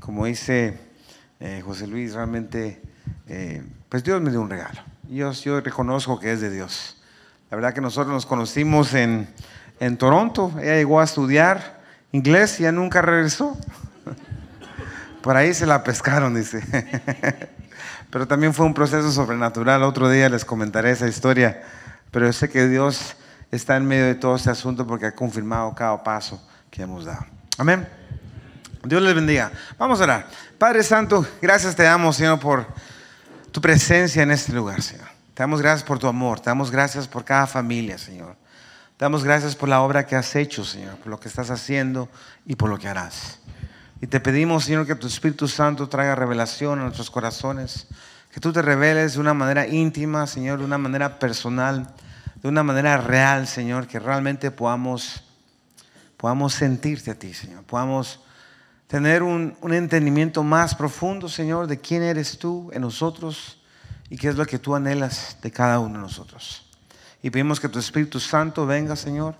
Como dice eh, José Luis, realmente, eh, pues Dios me dio un regalo. Yo, yo reconozco que es de Dios. La verdad que nosotros nos conocimos en, en Toronto. Ella llegó a estudiar inglés y ya nunca regresó. Por ahí se la pescaron, dice. Pero también fue un proceso sobrenatural. Otro día les comentaré esa historia. Pero yo sé que Dios está en medio de todo este asunto porque ha confirmado cada paso que hemos dado. Amén. Dios les bendiga. Vamos a orar. Padre Santo, gracias te damos, Señor, por tu presencia en este lugar, Señor. Te damos gracias por tu amor. Te damos gracias por cada familia, Señor. Te damos gracias por la obra que has hecho, Señor, por lo que estás haciendo y por lo que harás. Y te pedimos, Señor, que tu Espíritu Santo traiga revelación a nuestros corazones. Que tú te reveles de una manera íntima, Señor, de una manera personal, de una manera real, Señor, que realmente podamos, podamos sentirte a ti, Señor. Podamos tener un, entendimiento más profundo, Señor, de quién eres tú en nosotros y qué es lo que tú anhelas de cada uno de nosotros. Y pedimos que tu Espíritu Santo venga, Señor,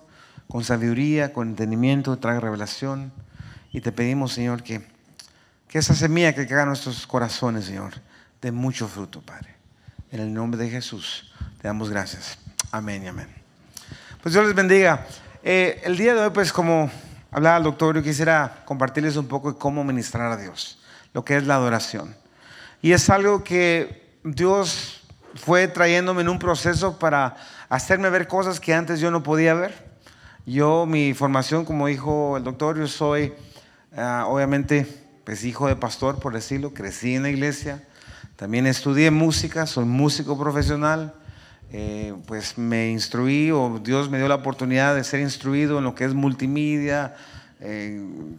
con sabiduría, con entendimiento, traiga revelación. Y te pedimos, Señor, que, que esa semilla que caga en nuestros corazones, Señor, dé mucho fruto, Padre. En el nombre de Jesús, te damos gracias. Amén y amén. Pues Dios les bendiga. Eh, el día de hoy, pues como hablaba el doctor, yo quisiera compartirles un poco de cómo ministrar a Dios, lo que es la adoración. Y es algo que Dios fue trayéndome en un proceso para hacerme ver cosas que antes yo no podía ver. Yo, mi formación, como dijo el doctor, yo soy ah, obviamente pues hijo de pastor, por decirlo, crecí en la iglesia, también estudié música, soy músico profesional. Eh, pues me instruí o Dios me dio la oportunidad de ser instruido en lo que es multimedia,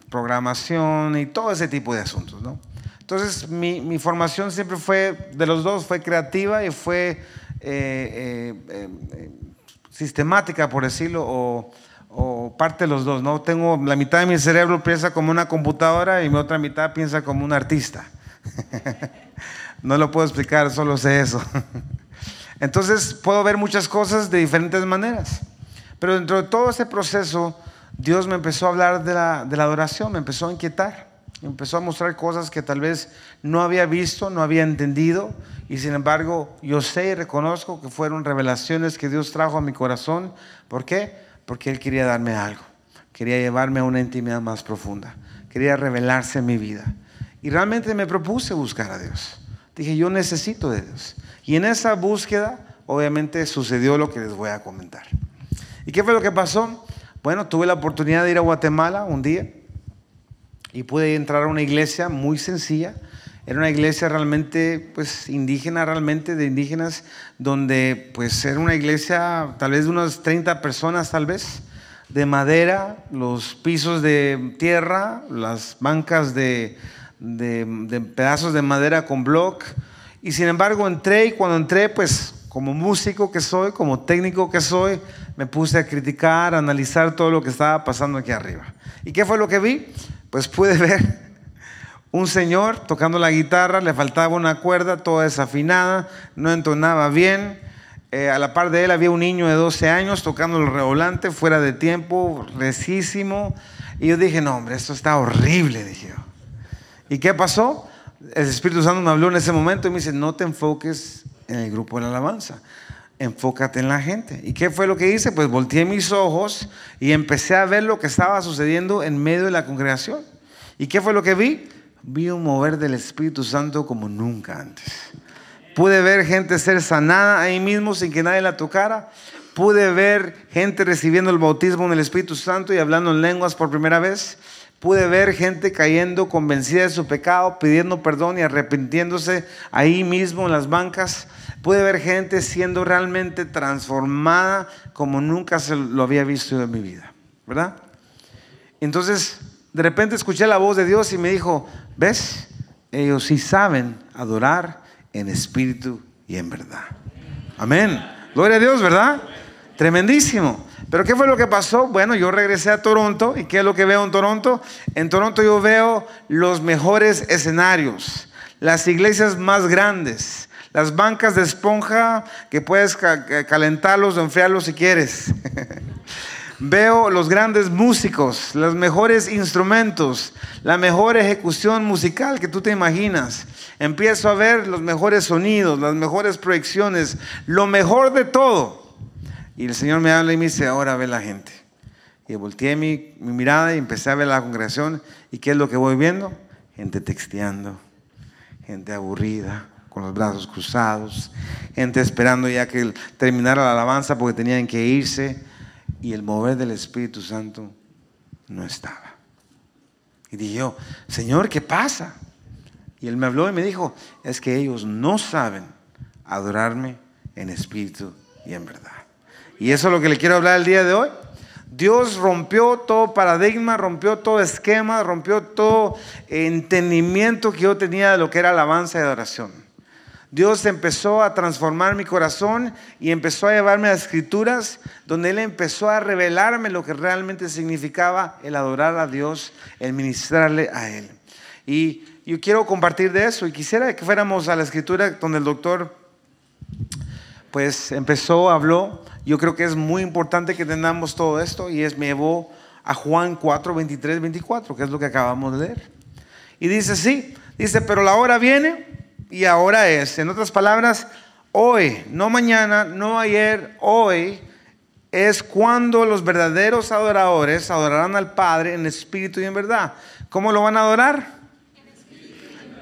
programación y todo ese tipo de asuntos. ¿no? Entonces mi, formación siempre fue, de los dos, fue creativa y fue eh, eh, sistemática, por decirlo, o, o, parte de los dos. ¿no? Tengo la mitad de mi cerebro piensa como una computadora y mi otra mitad piensa como un artista. no lo puedo explicar, solo sé eso. Entonces puedo ver muchas cosas de diferentes maneras. Pero dentro de todo ese proceso, Dios me empezó a hablar de la, adoración, me empezó a inquietar, me empezó a mostrar cosas que tal vez no había visto, no había entendido. Y sin embargo, yo sé y reconozco que fueron revelaciones que Dios trajo a mi corazón. ¿Por qué? Porque Él quería darme algo. Quería llevarme a una intimidad más profunda. Quería revelarse en mi vida. Y realmente me propuse buscar a Dios. Dije, yo necesito de Dios. Y en esa búsqueda, obviamente, sucedió lo que les voy a comentar. ¿Y qué fue lo que pasó? Bueno, tuve la oportunidad de ir a Guatemala un día y pude entrar a una iglesia muy sencilla. Era una iglesia realmente, pues, indígena, realmente de indígenas, donde, pues, era una iglesia tal vez de unas 30 personas, tal vez, de madera, los pisos de tierra, las bancas de, de pedazos de madera con block, y sin embargo entré y cuando entré, pues como músico que soy, como técnico que soy, me puse a criticar, a analizar todo lo que estaba pasando aquí arriba. ¿Y qué fue lo que vi? Pues pude ver un señor tocando la guitarra, le faltaba una cuerda toda desafinada, no entonaba bien. Eh, a la par de él había un niño de 12 años tocando el revolante, fuera de tiempo, recísimo. Y yo dije, no, hombre, esto está horrible, dije yo. ¿Y qué pasó? El Espíritu Santo me habló en ese momento y me dice, no te enfoques en el grupo de la alabanza, enfócate en la gente. ¿Y qué fue lo que hice? Pues volteé mis ojos y empecé a ver lo que estaba sucediendo en medio de la congregación. ¿Y qué fue lo que vi? Vi un mover del Espíritu Santo como nunca antes. Pude ver gente ser sanada ahí mismo sin que nadie la tocara. Pude ver gente recibiendo el bautismo en el Espíritu Santo y hablando en lenguas por primera vez. Pude ver gente cayendo convencida de su pecado, pidiendo perdón y arrepintiéndose ahí mismo en las bancas. Pude ver gente siendo realmente transformada como nunca se lo había visto en mi vida, ¿verdad? Entonces, de repente escuché la voz de Dios y me dijo, ¿ves? Ellos sí saben adorar en espíritu y en verdad. Amén. Gloria a Dios, ¿verdad? Tremendísimo. Pero ¿qué fue lo que pasó? Bueno, yo regresé a Toronto y ¿qué es lo que veo en Toronto? En Toronto yo veo los mejores escenarios, las iglesias más grandes, las bancas de esponja que puedes calentarlos o enfriarlos si quieres. Veo los grandes músicos, los mejores instrumentos, la mejor ejecución musical que tú te imaginas. Empiezo a ver los mejores sonidos, las mejores proyecciones, lo mejor de todo. Y el Señor me habla y me dice, ahora ve la gente. Y volteé mi, mi mirada y empecé a ver la congregación. ¿Y qué es lo que voy viendo? Gente texteando, gente aburrida, con los brazos cruzados, gente esperando ya que terminara la alabanza porque tenían que irse y el mover del Espíritu Santo no estaba. Y dije yo, Señor, ¿qué pasa? Y él me habló y me dijo, es que ellos no saben adorarme en espíritu y en verdad. Y eso es lo que le quiero hablar el día de hoy. Dios rompió todo paradigma, rompió todo esquema, rompió todo entendimiento que yo tenía de lo que era alabanza y adoración. Dios empezó a transformar mi corazón y empezó a llevarme a escrituras donde Él empezó a revelarme lo que realmente significaba el adorar a Dios, el ministrarle a Él. Y yo quiero compartir de eso y quisiera que fuéramos a la escritura donde el doctor pues empezó, habló. Yo creo que es muy importante que tengamos todo esto y es me llevó a Juan 4, 23, 24, que es lo que acabamos de leer. Y dice, sí, dice, pero la hora viene y ahora es. En otras palabras, hoy, no mañana, no ayer, hoy es cuando los verdaderos adoradores adorarán al Padre en espíritu y en verdad. ¿Cómo lo van a adorar?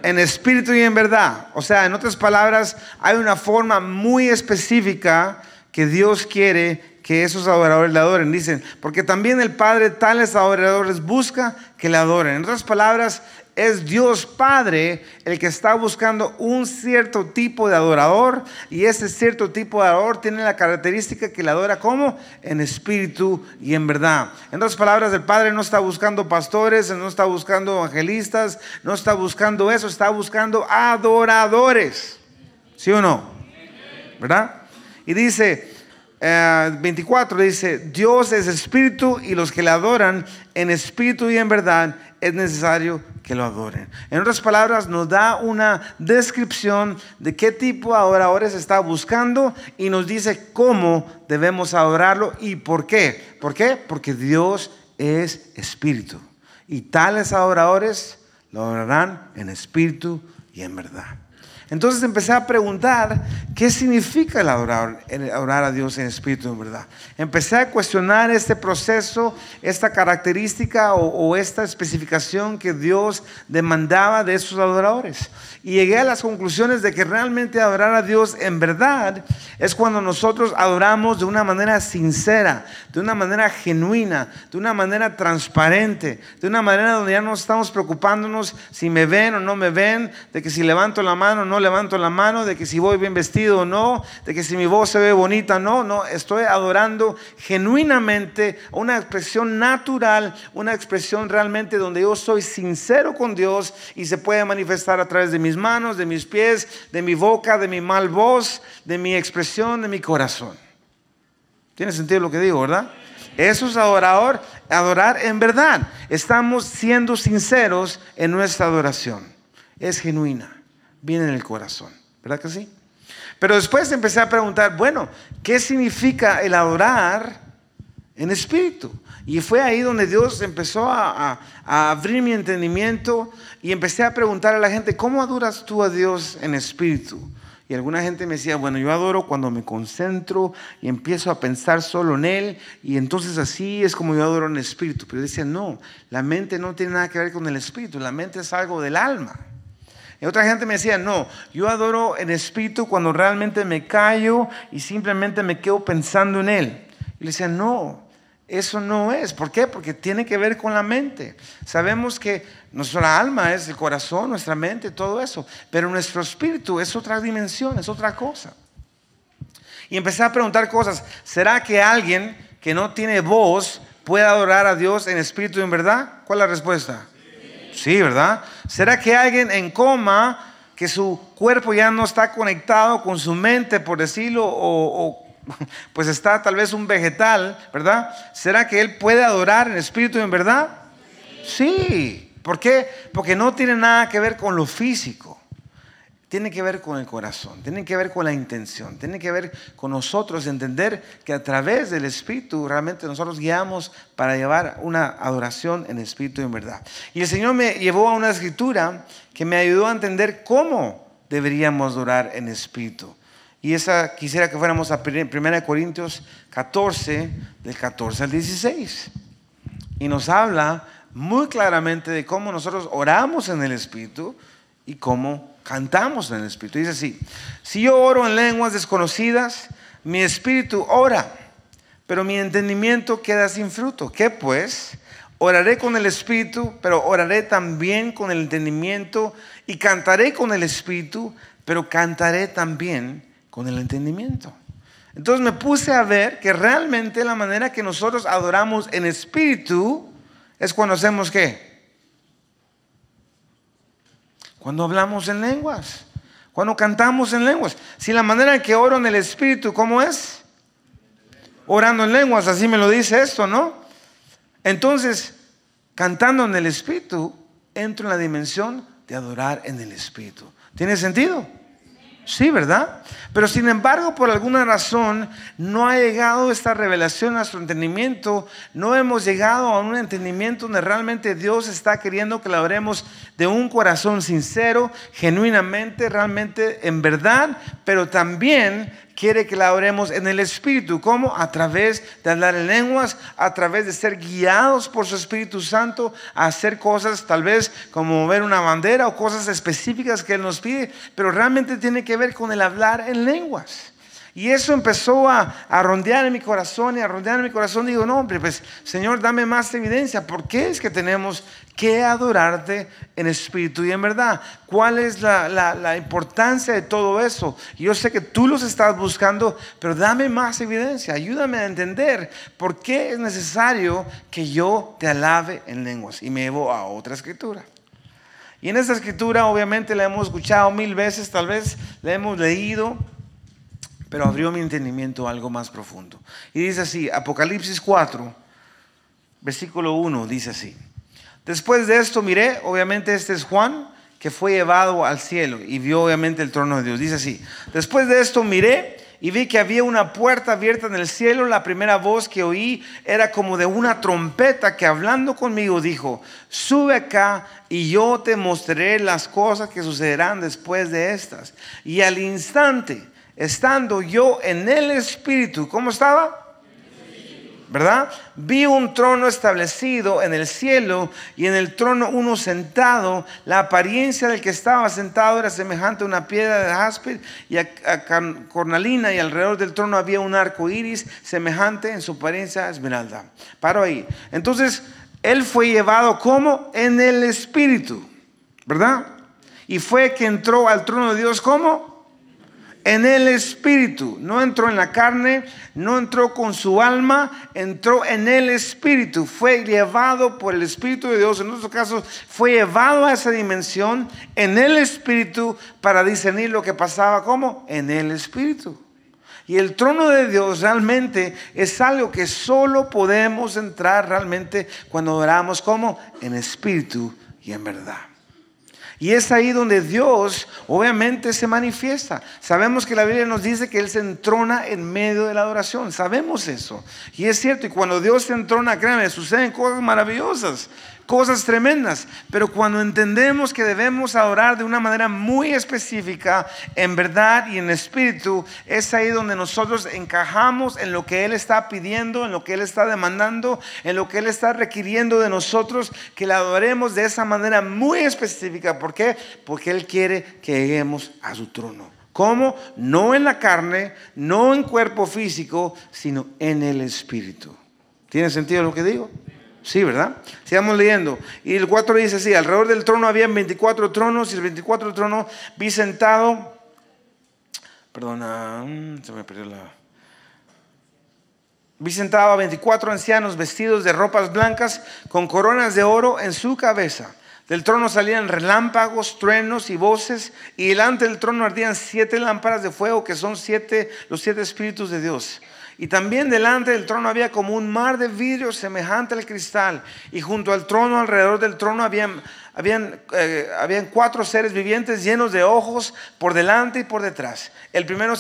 En espíritu y en verdad. O sea, en otras palabras, hay una forma muy específica que Dios quiere que esos adoradores le adoren. Dicen, porque también el Padre tales adoradores busca que le adoren. En otras palabras, es Dios Padre el que está buscando un cierto tipo de adorador y ese cierto tipo de adorador tiene la característica que le adora como en espíritu y en verdad. En otras palabras, el Padre no está buscando pastores, no está buscando evangelistas, no está buscando eso, está buscando adoradores. ¿Sí o no? ¿Verdad? Y dice, 24 eh, dice, Dios es espíritu y los que le adoran en espíritu y en verdad es necesario que lo adoren. En otras palabras, nos da una descripción de qué tipo de adoradores está buscando y nos dice cómo debemos adorarlo y por qué. ¿Por qué? Porque Dios es espíritu. Y tales adoradores lo adorarán en espíritu y en verdad. Entonces empecé a preguntar qué significa el adorar, a Dios en espíritu en verdad. Empecé a cuestionar este proceso, esta característica o, esta especificación que Dios demandaba de esos adoradores. Y llegué a las conclusiones de que realmente adorar a Dios en verdad es cuando nosotros adoramos de una manera sincera, de una manera genuina, de una manera transparente, de una manera donde ya no estamos preocupándonos si me ven o no me ven, de que si levanto la mano o no levanto la mano, de que si voy bien vestido o no, de que si mi voz se ve bonita no, no, estoy adorando genuinamente una expresión natural, una expresión realmente donde yo soy sincero con Dios y se puede manifestar a través de mis manos, de mis pies, de mi boca, de mi mal voz, de mi expresión, de mi corazón. ¿Tiene sentido lo que digo, verdad? Eso es adorador, adorar en verdad. Estamos siendo sinceros en nuestra adoración. Es genuina viene en el corazón. ¿Verdad que sí? Pero después empecé a preguntar, bueno, ¿qué significa el adorar en espíritu? Y fue ahí donde Dios empezó a, abrir mi entendimiento y empecé a preguntar a la gente, ¿cómo adoras tú a Dios en espíritu? Y alguna gente me decía, bueno, yo adoro cuando me concentro y empiezo a pensar solo en Él y entonces así es como yo adoro en espíritu. Pero yo decía, no, la mente no tiene nada que ver con el espíritu, la mente es algo del alma. Otra gente me decía, no, yo adoro en espíritu cuando realmente me callo y simplemente me quedo pensando en Él. Y le decía, no, eso no es. ¿Por qué? Porque tiene que ver con la mente. Sabemos que nuestra alma es el corazón, nuestra mente, todo eso. Pero nuestro espíritu es otra dimensión, es otra cosa. Y empecé a preguntar cosas. ¿Será que alguien que no tiene voz puede adorar a Dios en espíritu y en verdad? ¿Cuál es la respuesta? Sí, ¿verdad? ¿Será que alguien en coma, que su cuerpo ya no está conectado con su mente, por decirlo, o, pues está tal vez un vegetal, ¿verdad? ¿Será que él puede adorar en espíritu y en verdad? Sí. ¿Por qué? Porque no tiene nada que ver con lo físico. Tiene que ver con el corazón, tiene que ver con la intención, tiene que ver con nosotros entender que a través del Espíritu realmente nosotros guiamos para llevar una adoración en espíritu y en verdad. Y el Señor me llevó a una escritura que me ayudó a entender cómo deberíamos adorar en espíritu. Y esa quisiera que fuéramos a 1 Corintios 14, del 14 al 16. Y nos habla muy claramente de cómo nosotros oramos en el Espíritu y cómo cantamos en el Espíritu. Dice así, si yo oro en lenguas desconocidas, mi espíritu ora, pero mi entendimiento queda sin fruto. ¿Qué pues? Oraré con el espíritu, pero oraré también con el entendimiento y cantaré con el espíritu, pero cantaré también con el entendimiento. Entonces me puse a ver que realmente la manera que nosotros adoramos en espíritu es cuando hacemos qué? Cuando hablamos en lenguas, cuando cantamos en lenguas. Si la manera en que oro en el Espíritu, ¿cómo es? Orando en lenguas, así me lo dice esto, ¿no? Entonces, cantando en el Espíritu, entro en la dimensión de adorar en el Espíritu. ¿Tiene sentido? Sí, ¿verdad? Pero sin embargo, por alguna razón, no ha llegado esta revelación a nuestro entendimiento. No hemos llegado a un entendimiento donde realmente Dios está queriendo que la oremos de un corazón sincero, genuinamente, realmente en verdad, pero también quiere que la oremos en el Espíritu. ¿Cómo? A través de hablar en lenguas, a través de ser guiados por su Espíritu Santo a hacer cosas tal vez como mover una bandera o cosas específicas que Él nos pide, pero realmente tiene que ver con el hablar en lenguas. Y eso empezó a, rondear en mi corazón y a rondear en mi corazón. Digo, no, hombre, pues Señor, dame más evidencia. ¿Por qué es que tenemos que adorarte en espíritu y en verdad? ¿Cuál es la, la importancia de todo eso? Yo sé que tú los estás buscando, pero dame más evidencia. Ayúdame a entender por qué es necesario que yo te alabe en lenguas. Y me llevo a otra escritura. Y en esta escritura obviamente la hemos escuchado mil veces, tal vez la hemos leído pero abrió mi entendimiento a algo más profundo. Y dice así, Apocalipsis 4, versículo 1, dice así. Después de esto miré, obviamente este es Juan, que fue llevado al cielo y vio obviamente el trono de Dios. Dice así, después de esto miré y vi que había una puerta abierta en el cielo. La primera voz que oí era como de una trompeta que hablando conmigo dijo, sube acá y yo te mostraré las cosas que sucederán después de estas. Y al instante estando yo en el Espíritu, ¿cómo estaba? ¿Verdad? Vi un trono establecido en el cielo y en el trono uno sentado. La apariencia del que estaba sentado era semejante a una piedra de jaspe y a, cornalina y alrededor del trono había un arco iris semejante en su apariencia a esmeralda. Paro ahí. Entonces, él fue llevado como en el espíritu, ¿verdad? Y fue que entró al trono de Dios como en el espíritu. No entró en la carne, no entró con su alma, entró en el espíritu. Fue llevado por el Espíritu de Dios. En nuestro caso, fue llevado a esa dimensión en el espíritu para discernir lo que pasaba como en el espíritu. Y el trono de Dios realmente es algo que solo podemos entrar realmente cuando oramos como en espíritu y en verdad. Y es ahí donde Dios obviamente se manifiesta. Sabemos que la Biblia nos dice que Él se entrona en medio de la adoración. Sabemos eso. Y es cierto, y cuando Dios se entrona, créanme, suceden cosas maravillosas cosas tremendas. Pero cuando entendemos que debemos adorar de una manera muy específica, en verdad y en espíritu, es ahí donde nosotros encajamos en lo que Él está pidiendo, en lo que Él está demandando, en lo que Él está requiriendo de nosotros, que la adoremos de esa manera muy específica. ¿Por qué? Porque Él quiere que lleguemos a su trono. ¿Cómo? No en la carne, no en cuerpo físico, sino en el espíritu. ¿Tiene sentido lo que digo? Sí, ¿verdad? Sigamos leyendo. Y el 4 dice así, alrededor del trono había 24 tronos y el 24 trono vi sentado, perdona, mm, se me perdió la... Vi sentado a 24 ancianos vestidos de ropas blancas con coronas de oro en su cabeza. Del trono salían relámpagos, truenos y voces, y delante del trono ardían siete lámparas de fuego que son siete, los siete espíritus de Dios. Y también delante del trono había como un mar de vidrio semejante al cristal. Y junto al trono, alrededor del trono, había habían, eh, habían cuatro seres vivientes llenos de ojos por delante y por detrás. El primero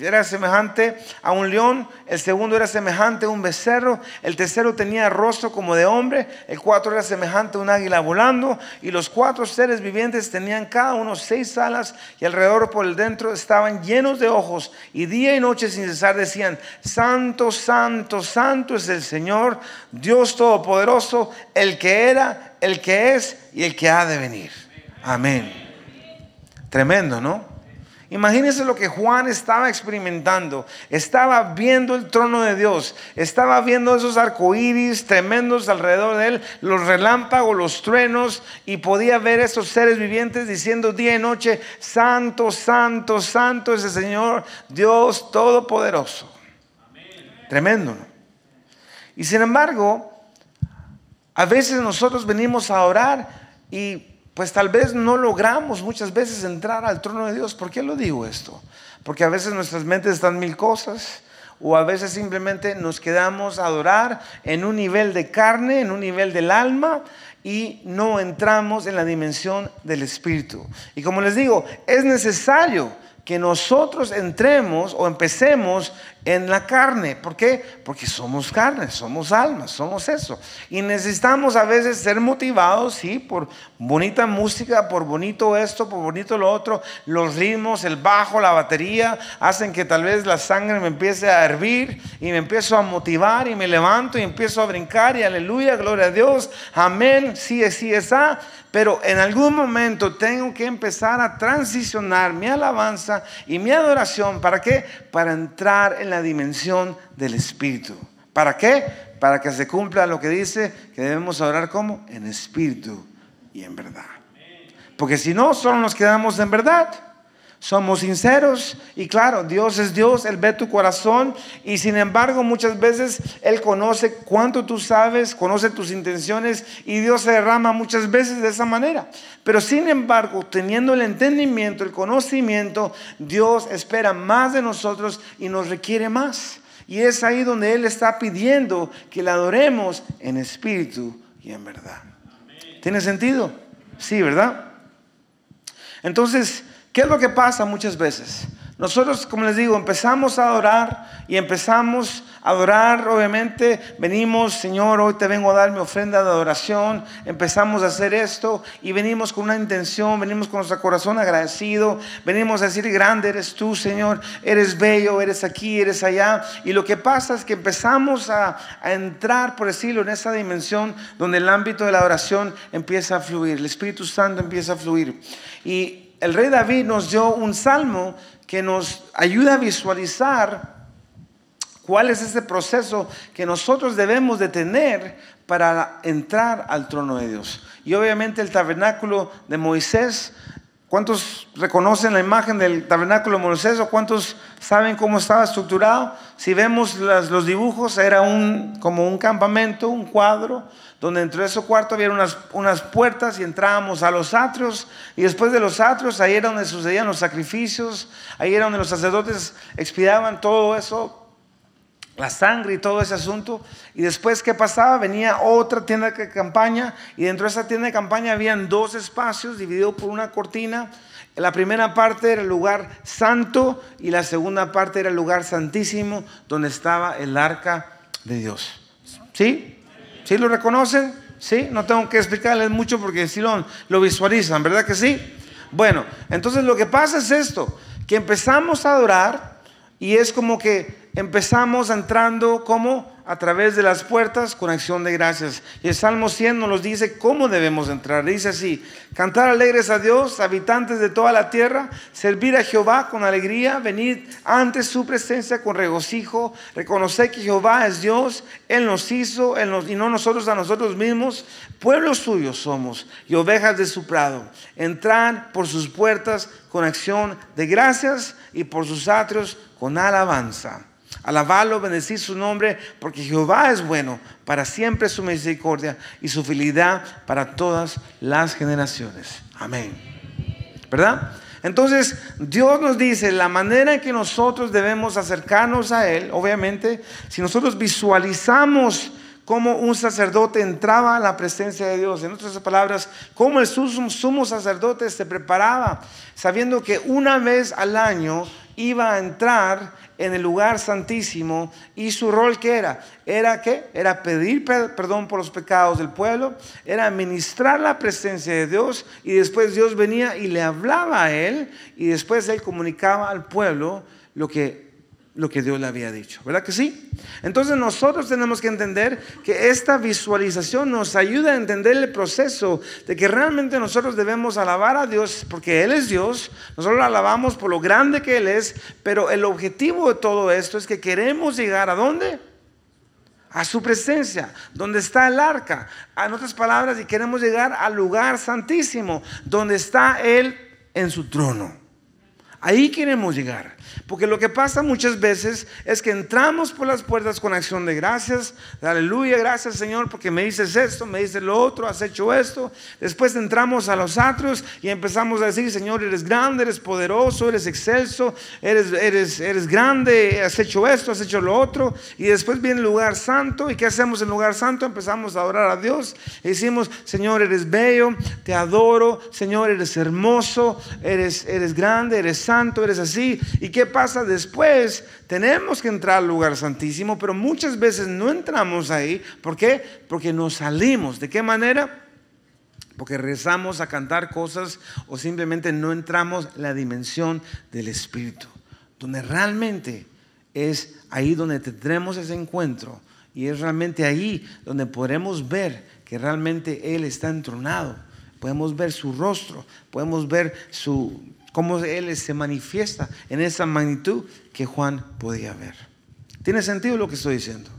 era semejante a un león, el segundo era semejante a un becerro, el tercero tenía rostro como de hombre, el cuarto era semejante a un águila volando, y los cuatro seres vivientes tenían cada uno seis alas y alrededor por el dentro estaban llenos de ojos, y día y noche sin cesar decían, Santo, Santo, Santo es el Señor, Dios Todopoderoso, el que era, el que es y el que ha de venir. Amén. Tremendo, ¿no? Imagínense lo que Juan estaba experimentando. Estaba viendo el trono de Dios. Estaba viendo esos arcoíris tremendos alrededor de él, los relámpagos, los truenos, y podía ver esos seres vivientes diciendo día y noche: Santo, Santo, Santo es el Señor, Dios Todopoderoso. Tremendo. Y sin embargo, a veces nosotros venimos a orar y pues tal vez no logramos muchas veces entrar al trono de Dios. ¿Por qué lo digo esto? Porque a veces nuestras mentes están mil cosas o a veces simplemente nos quedamos a adorar en un nivel de carne, en un nivel del alma y no entramos en la dimensión del espíritu. Y como les digo, es necesario que nosotros entremos o empecemos en la carne. ¿Por qué? Porque somos carne, somos almas, somos eso. Y necesitamos a veces ser motivados, sí, por bonita música, por bonito esto, por bonito lo otro. Los ritmos, el bajo, la batería, hacen que tal vez la sangre me empiece a hervir y me empiezo a motivar y me levanto y empiezo a brincar y aleluya, gloria a Dios, amén, sí, sí, esa. Pero en algún momento tengo que empezar a transicionar mi alabanza y mi adoración. ¿Para qué? Para entrar en la dimensión del Espíritu. ¿Para qué? Para que se cumpla lo que dice que debemos adorar como en espíritu y en verdad. Porque si no, solo nos quedamos en verdad somos sinceros y claro, Dios es Dios, Él ve tu corazón y sin embargo muchas veces Él conoce cuánto tú sabes, conoce tus intenciones y Dios se derrama muchas veces de esa manera. Pero sin embargo, teniendo el entendimiento, el conocimiento, Dios espera más de nosotros y nos requiere más. Y es ahí donde Él está pidiendo que le adoremos en espíritu y en verdad. ¿Tiene sentido? Sí, ¿verdad? Entonces, ¿Qué es lo que pasa muchas veces? Nosotros, como les digo, empezamos a adorar y empezamos a adorar, obviamente, venimos, Señor, hoy te vengo a dar mi ofrenda de adoración, empezamos a hacer esto y venimos con una intención, venimos con nuestro corazón agradecido, venimos a decir, grande eres tú, Señor, eres bello, eres aquí, eres allá. Y lo que pasa es que empezamos a, entrar, por decirlo, en esa dimensión donde el ámbito de la adoración empieza a fluir, el Espíritu Santo empieza a fluir. Y el rey David nos dio un salmo que nos ayuda a visualizar cuál es ese proceso que nosotros debemos de tener para entrar al trono de Dios. Y obviamente el tabernáculo de Moisés, ¿cuántos reconocen la imagen del tabernáculo de Moisés o cuántos saben cómo estaba estructurado? Si vemos los dibujos, era un, como un campamento, un cuadro, donde dentro de ese cuarto había unas, unas puertas y entrábamos a los atrios y después de los atrios ahí era donde sucedían los sacrificios, ahí era donde los sacerdotes expiaban todo eso, la sangre y todo ese asunto. Y después, ¿qué pasaba? Venía otra tienda de campaña y dentro de esa tienda de campaña habían dos espacios divididos por una cortina. La primera parte era el lugar santo y la segunda parte era el lugar santísimo donde estaba el arca de Dios. ¿Sí? ¿Sí lo reconocen? ¿Sí? No tengo que explicarles mucho porque si lo, lo visualizan, ¿verdad que sí? Bueno, entonces lo que pasa es esto, que empezamos a adorar y es como que empezamos entrando como a través de las puertas con acción de gracias. Y el Salmo 100 nos dice cómo debemos entrar. Dice así, cantar alegres a Dios, habitantes de toda la tierra, servir a Jehová con alegría, venir ante su presencia con regocijo, reconocer que Jehová es Dios, Él nos hizo y no nosotros a nosotros mismos, pueblos suyos somos y ovejas de su prado. Entrar por sus puertas con acción de gracias y por sus atrios con alabanza. Alabarlo, bendecir su nombre, porque Jehová es bueno, para siempre su misericordia y su fidelidad para todas las generaciones. Amén. ¿Verdad? Entonces, Dios nos dice la manera en que nosotros debemos acercarnos a Él, obviamente, si nosotros visualizamos cómo un sacerdote entraba a la presencia de Dios. En otras palabras, cómo el sumo sacerdote se preparaba, sabiendo que una vez al año iba a entrar en el lugar santísimo y su rol que era, era que era pedir perdón por los pecados del pueblo, era ministrar la presencia de Dios y después Dios venía y le hablaba a él y después él comunicaba al pueblo lo que lo que Dios le había dicho, ¿verdad que sí? Entonces nosotros tenemos que entender que esta visualización nos ayuda a entender el proceso de que realmente nosotros debemos alabar a Dios porque Él es Dios, nosotros lo alabamos por lo grande que Él es, pero el objetivo de todo esto es que queremos llegar a dónde? A su presencia, donde está el arca. En otras palabras, y queremos llegar al lugar santísimo, donde está Él en su trono. Ahí queremos llegar. Porque lo que pasa muchas veces es que entramos por las puertas con acción de gracias. Aleluya, gracias Señor porque me dices esto, me dices lo otro, has hecho esto. Después entramos a los atrios y empezamos a decir, Señor, eres grande, eres poderoso, eres excelso, eres, eres, eres grande, has hecho esto, has hecho lo otro. Y después viene el lugar santo. ¿Y qué hacemos en el lugar santo? Empezamos a adorar a Dios. Y decimos, Señor, eres bello, te adoro, Señor, eres hermoso, eres, eres grande, eres santo, eres así. ¿Y qué pasa después? Tenemos que entrar al lugar santísimo, pero muchas veces no entramos ahí. ¿Por qué? Porque nos salimos. ¿De qué manera? Porque rezamos a cantar cosas o simplemente no entramos en la dimensión del Espíritu, donde realmente es ahí donde tendremos ese encuentro y es realmente ahí donde podremos ver que realmente Él está entronado. Podemos ver su rostro, podemos ver su, cómo Él se manifiesta en esa magnitud que Juan podía ver. ¿Tiene sentido lo que estoy diciendo?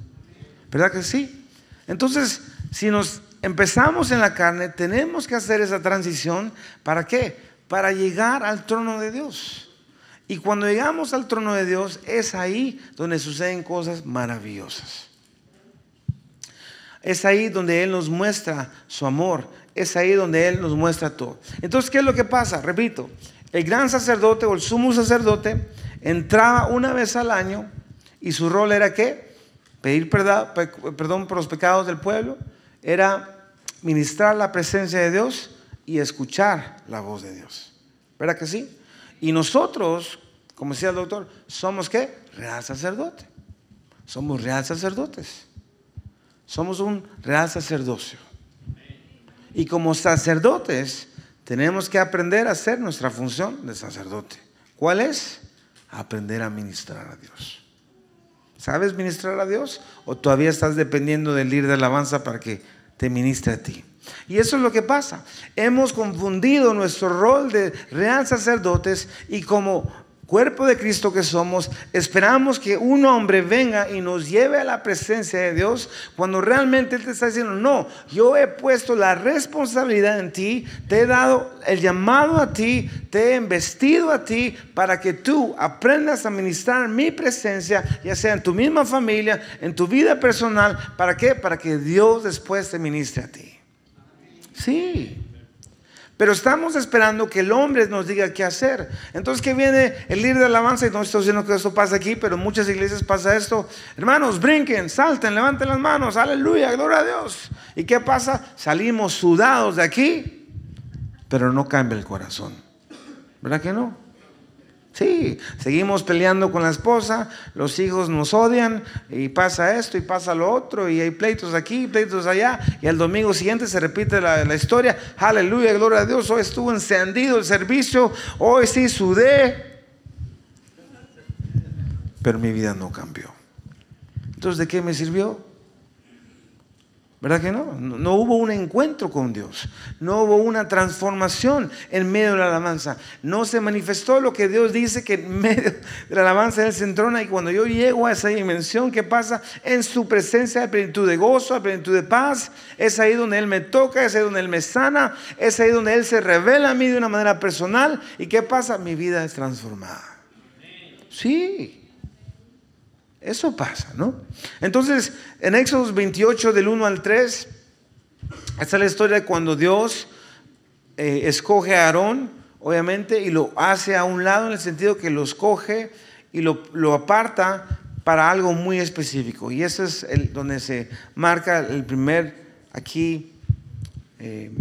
¿Verdad que sí? Entonces, si nos empezamos en la carne, tenemos que hacer esa transición. ¿Para qué? Para llegar al trono de Dios. Y cuando llegamos al trono de Dios, es ahí donde suceden cosas maravillosas. Es ahí donde Él nos muestra su amor. Es ahí donde Él nos muestra todo. Entonces, ¿qué es lo que pasa? Repito, el gran sacerdote o el sumo sacerdote entraba una vez al año y su rol era qué? Pedir perdón por los pecados del pueblo, era ministrar la presencia de Dios y escuchar la voz de Dios. ¿Verdad que sí? Y nosotros, como decía el doctor, somos qué? Real sacerdote. Somos real sacerdotes. Somos un real sacerdocio. Y como sacerdotes, tenemos que aprender a hacer nuestra función de sacerdote. ¿Cuál es? Aprender a ministrar a Dios. ¿Sabes ministrar a Dios? ¿O todavía estás dependiendo del líder de alabanza para que te ministre a ti? Y eso es lo que pasa. Hemos confundido nuestro rol de real sacerdotes y como cuerpo de Cristo que somos, esperamos que un hombre venga y nos lleve a la presencia de Dios cuando realmente Él te está diciendo, no, yo he puesto la responsabilidad en ti, te he dado el llamado a ti, te he investido a ti para que tú aprendas a ministrar mi presencia, ya sea en tu misma familia, en tu vida personal, ¿para qué? Para que Dios después te ministre a ti. Sí. Pero estamos esperando que el hombre nos diga qué hacer. Entonces, que viene el líder de alabanza? Y no estoy diciendo que esto pasa aquí, pero en muchas iglesias pasa esto. Hermanos, brinquen, salten, levanten las manos. Aleluya, gloria a Dios. ¿Y qué pasa? Salimos sudados de aquí, pero no cambia el corazón. ¿Verdad que no? Sí, seguimos peleando con la esposa, los hijos nos odian y pasa esto y pasa lo otro y hay pleitos aquí, pleitos allá y el domingo siguiente se repite la, la historia. Aleluya, gloria a Dios, hoy estuvo encendido el servicio, hoy sí sudé, pero mi vida no cambió. Entonces, ¿de qué me sirvió? ¿Verdad que no? no? hubo un encuentro con Dios, no hubo una transformación en medio de la alabanza, no se manifestó lo que Dios dice que en medio de la alabanza Él se entrona y cuando yo llego a esa dimensión, ¿qué pasa? En su presencia hay plenitud de gozo, plenitud de paz, es ahí donde Él me toca, es ahí donde Él me sana, es ahí donde Él se revela a mí de una manera personal y ¿qué pasa? Mi vida es transformada. Sí. Eso pasa, ¿no? Entonces, en Éxodo 28, del 1 al 3, esta es la historia de cuando Dios eh, escoge a Aarón, obviamente, y lo hace a un lado en el sentido que lo escoge y lo, lo aparta para algo muy específico. Y eso es el, donde se marca el primer, aquí, eh,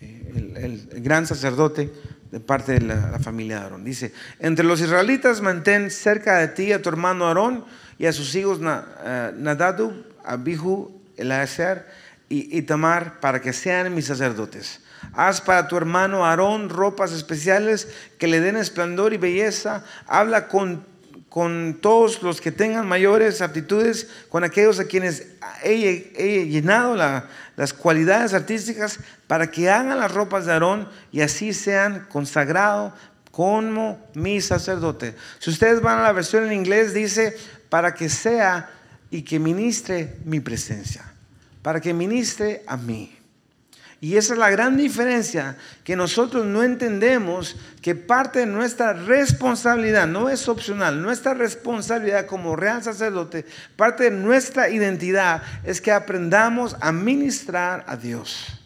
el, gran sacerdote de parte de la, familia de Aarón. Dice, entre los israelitas mantén cerca de ti a tu hermano Aarón y a sus hijos eh, Nadadu, Abihu, Eliezer y Tamar para que sean mis sacerdotes. Haz para tu hermano Aarón ropas especiales que le den esplendor y belleza. Habla con, con todos los que tengan mayores aptitudes, con aquellos a quienes he, llenado las cualidades artísticas para que hagan las ropas de Aarón y así sean consagrados como mi sacerdote. Si ustedes van a la versión en inglés, dice, para que sea y que ministre mi presencia, para que ministre a mí. Y esa es la gran diferencia, que nosotros no entendemos que parte de nuestra responsabilidad, no es opcional, nuestra responsabilidad como real sacerdote, parte de nuestra identidad es que aprendamos a ministrar a Dios.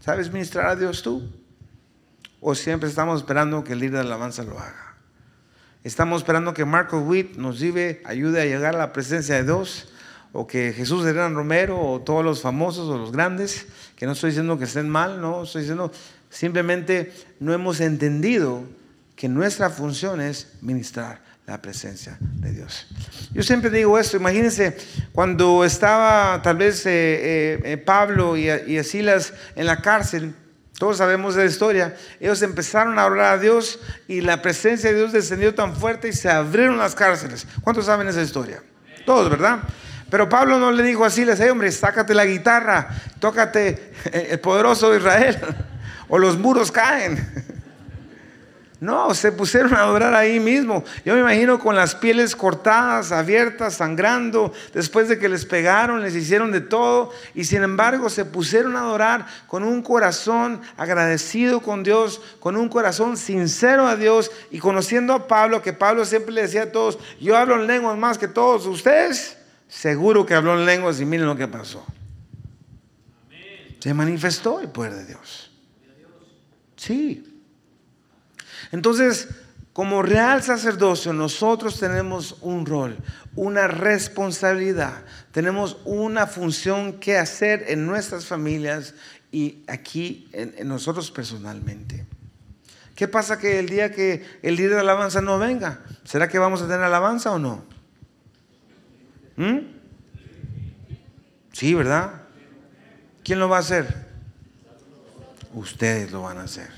¿Sabes ministrar a Dios tú? ¿O siempre estamos esperando que el líder de alabanza lo haga? Estamos esperando que Marco Witt nos lleve, ayude a llegar a la presencia de Dios o que Jesús Herrán Romero o todos los famosos o los grandes, que no estoy diciendo que estén mal, no, estoy diciendo simplemente no hemos entendido que nuestra función es ministrar la presencia de Dios. Yo siempre digo esto, imagínense cuando estaba tal vez eh, eh, eh, Pablo y, y Silas en la cárcel, todos sabemos de la historia. Ellos empezaron a orar a Dios y la presencia de Dios descendió tan fuerte y se abrieron las cárceles. ¿Cuántos saben esa historia? Todos, ¿verdad? Pero Pablo no le dijo así, le dice, hombre, sácate la guitarra, tócate el poderoso de Israel, o los muros caen. No, se pusieron a adorar ahí mismo. Yo me imagino con las pieles cortadas, abiertas, sangrando, después de que les pegaron, les hicieron de todo, y sin embargo se pusieron a adorar con un corazón agradecido con Dios, con un corazón sincero a Dios, y conociendo a Pablo, que Pablo siempre le decía a todos, yo hablo en lenguas más que todos ustedes. Seguro que habló en lenguas y miren lo que pasó. Se manifestó el poder de Dios. Sí. Entonces, como real sacerdocio, nosotros tenemos un rol, una responsabilidad, tenemos una función que hacer en nuestras familias y aquí en, nosotros personalmente. ¿Qué pasa que el día que el día de alabanza no venga? ¿Será que vamos a tener alabanza o no? ¿Mm? Sí, ¿verdad? ¿Quién lo va a hacer? Ustedes lo van a hacer.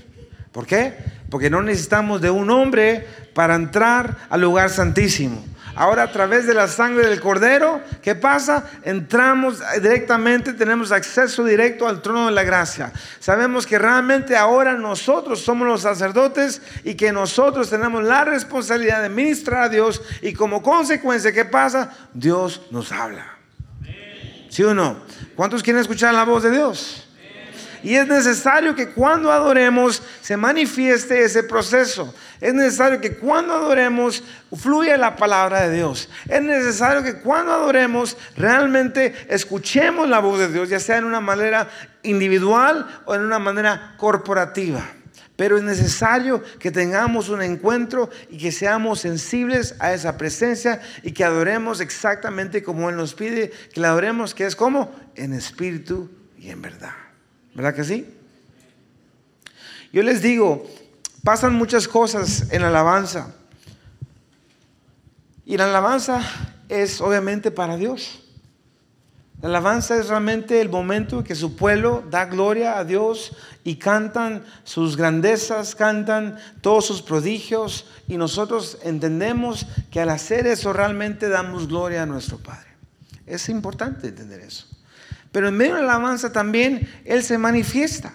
¿Por qué? Porque no necesitamos de un hombre para entrar al lugar santísimo. Ahora a través de la sangre del cordero, ¿qué pasa? Entramos directamente, tenemos acceso directo al trono de la gracia. Sabemos que realmente ahora nosotros somos los sacerdotes y que nosotros tenemos la responsabilidad de ministrar a Dios y como consecuencia, ¿qué pasa? Dios nos habla. ¿Sí o no? ¿Cuántos quieren escuchar la voz de Dios? Y es necesario que cuando adoremos se manifieste ese proceso. Es necesario que cuando adoremos fluya la palabra de Dios. Es necesario que cuando adoremos realmente escuchemos la voz de Dios, ya sea en una manera individual o en una manera corporativa. Pero es necesario que tengamos un encuentro y que seamos sensibles a esa presencia y que adoremos exactamente como Él nos pide, que la adoremos, que es como en espíritu y en verdad. ¿Verdad que sí? Yo les digo, pasan muchas cosas en la alabanza. Y la alabanza es obviamente para Dios. La alabanza es realmente el momento en que su pueblo da gloria a Dios y cantan sus grandezas, cantan todos sus prodigios y nosotros entendemos que al hacer eso realmente damos gloria a nuestro Padre. Es importante entender eso. Pero en medio de la alabanza también Él se manifiesta.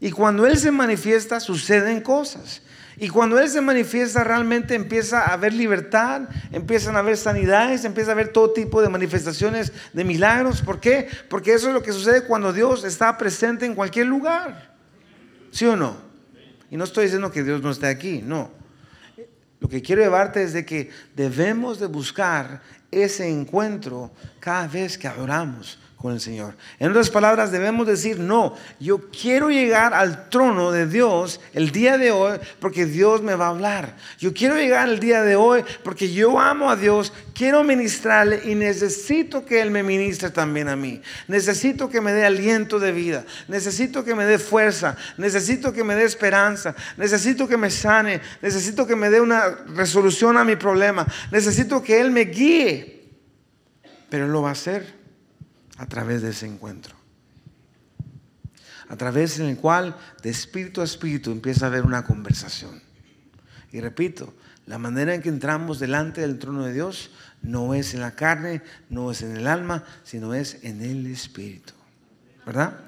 Y cuando Él se manifiesta suceden cosas. Y cuando Él se manifiesta realmente empieza a haber libertad, empiezan a haber sanidades, empieza a haber todo tipo de manifestaciones de milagros. ¿Por qué? Porque eso es lo que sucede cuando Dios está presente en cualquier lugar. ¿Sí o no? Y no estoy diciendo que Dios no esté aquí, no. Lo que quiero llevarte es de que debemos de buscar ese encuentro cada vez que adoramos con el Señor. En otras palabras, debemos decir, no, yo quiero llegar al trono de Dios el día de hoy porque Dios me va a hablar. Yo quiero llegar el día de hoy porque yo amo a Dios, quiero ministrarle y necesito que Él me ministre también a mí. Necesito que me dé aliento de vida, necesito que me dé fuerza, necesito que me dé esperanza, necesito que me sane, necesito que me dé una resolución a mi problema, necesito que Él me guíe. Pero Él lo va a hacer a través de ese encuentro. A través en el cual de espíritu a espíritu empieza a haber una conversación. Y repito, la manera en que entramos delante del trono de Dios no es en la carne, no es en el alma, sino es en el espíritu. ¿Verdad?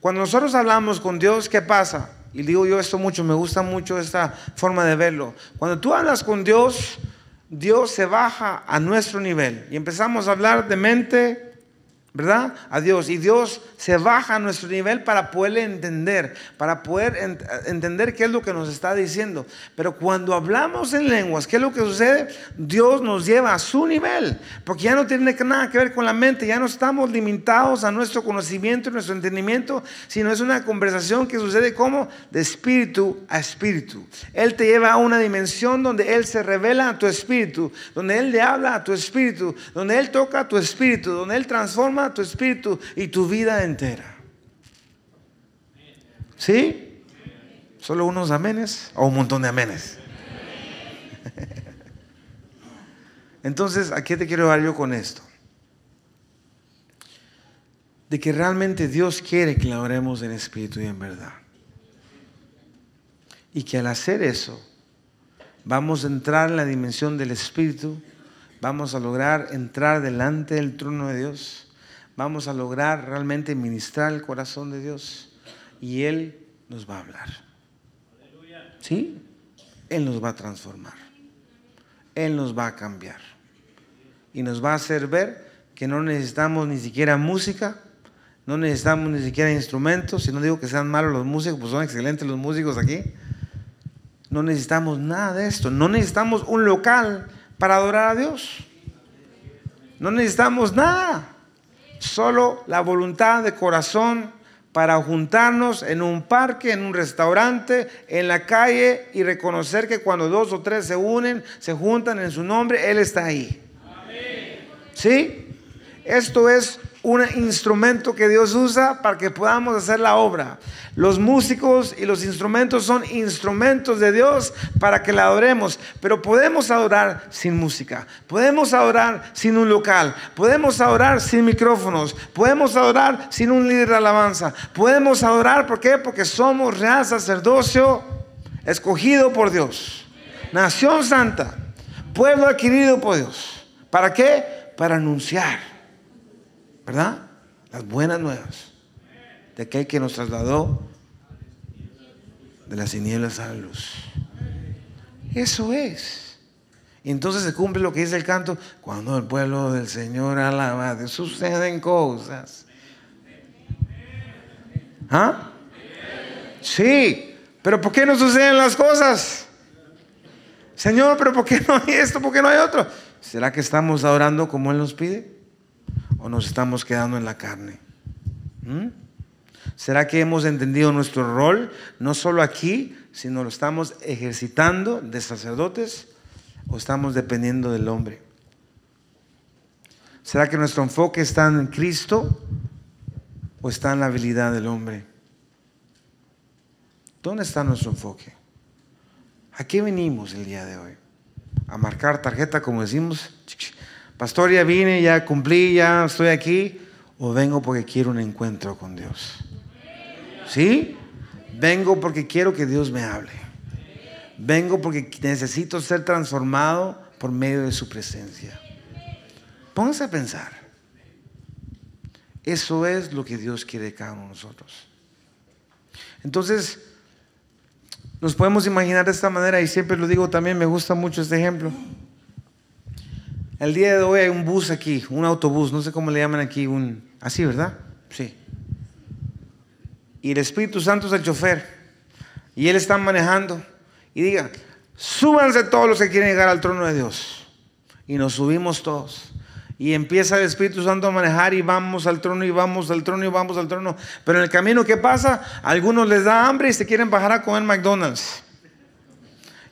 Cuando nosotros hablamos con Dios, ¿qué pasa? Y digo yo esto mucho, me gusta mucho esta forma de verlo. Cuando tú hablas con Dios, Dios se baja a nuestro nivel y empezamos a hablar de mente, ¿verdad? A Dios. Y Dios se baja a nuestro nivel para poderle entender, para poder entender qué es lo que nos está diciendo. Pero cuando hablamos en lenguas, ¿qué es lo que sucede? Dios nos lleva a su nivel, porque ya no tiene nada que ver con la mente, ya no estamos limitados a nuestro conocimiento, nuestro entendimiento, sino es una conversación que sucede como de espíritu a espíritu. Él te lleva a una dimensión donde Él se revela a tu espíritu, donde Él le habla a tu espíritu, donde Él toca a tu espíritu, donde Él transforma tu espíritu y tu vida entera. ¿Sí? ¿Solo unos amenes o un montón de amenes? Entonces, ¿a qué te quiero dar yo con esto? De que realmente Dios quiere que la oremos en espíritu y en verdad. Y que al hacer eso, vamos a entrar en la dimensión del espíritu, vamos a lograr entrar delante del trono de Dios vamos a lograr realmente ministrar el corazón de Dios y Él nos va a hablar. ¿Sí? Él nos va a transformar. Él nos va a cambiar. Y nos va a hacer ver que no necesitamos ni siquiera música, no necesitamos ni siquiera instrumentos. Si no digo que sean malos los músicos, pues son excelentes los músicos aquí. No necesitamos nada de esto. No necesitamos un local para adorar a Dios. No necesitamos nada solo la voluntad de corazón para juntarnos en un parque, en un restaurante, en la calle y reconocer que cuando dos o tres se unen, se juntan en su nombre, Él está ahí. ¿Sí? Esto es un instrumento que Dios usa para que podamos hacer la obra. Los músicos y los instrumentos son instrumentos de Dios para que la adoremos, pero podemos adorar sin música, podemos adorar sin un local, podemos adorar sin micrófonos, podemos adorar sin un líder de alabanza, podemos adorar, ¿por qué? Porque somos real sacerdocio escogido por Dios, nación santa, pueblo adquirido por Dios. ¿Para qué? Para anunciar ¿verdad? Las buenas nuevas de aquel que nos trasladó de las tinieblas a la luz. Eso es. Y entonces se cumple lo que dice el canto, cuando el pueblo del Señor alaba, suceden cosas. ¿Ah? Sí, pero ¿por qué no suceden las cosas? Señor, pero ¿por qué no hay esto? ¿Por qué no hay otro? ¿Será que estamos adorando como Él nos pide? O nos estamos quedando en la carne? ¿Mm? ¿Será que hemos entendido nuestro rol, no solo aquí, sino lo estamos ejercitando de sacerdotes o estamos dependiendo del hombre? ¿Será que nuestro enfoque está en Cristo o está en la habilidad del hombre? ¿Dónde está nuestro enfoque? ¿A qué venimos el día de hoy? ¿A marcar tarjeta como decimos? Pastor, ya vine, ya cumplí, ya estoy aquí. O vengo porque quiero un encuentro con Dios. ¿Sí? Vengo porque quiero que Dios me hable. Vengo porque necesito ser transformado por medio de su presencia. Pónganse a pensar. Eso es lo que Dios quiere de cada uno de nosotros. Entonces, nos podemos imaginar de esta manera, y siempre lo digo también, me gusta mucho este ejemplo. El día de hoy hay un bus aquí, un autobús, no sé cómo le llaman aquí, un... Así, ¿verdad? Sí. Y el Espíritu Santo es el chofer. Y Él está manejando. Y diga, súbanse todos los que quieren llegar al trono de Dios. Y nos subimos todos. Y empieza el Espíritu Santo a manejar y vamos al trono y vamos al trono y vamos al trono. Pero en el camino, ¿qué pasa? Algunos les da hambre y se quieren bajar a comer McDonald's.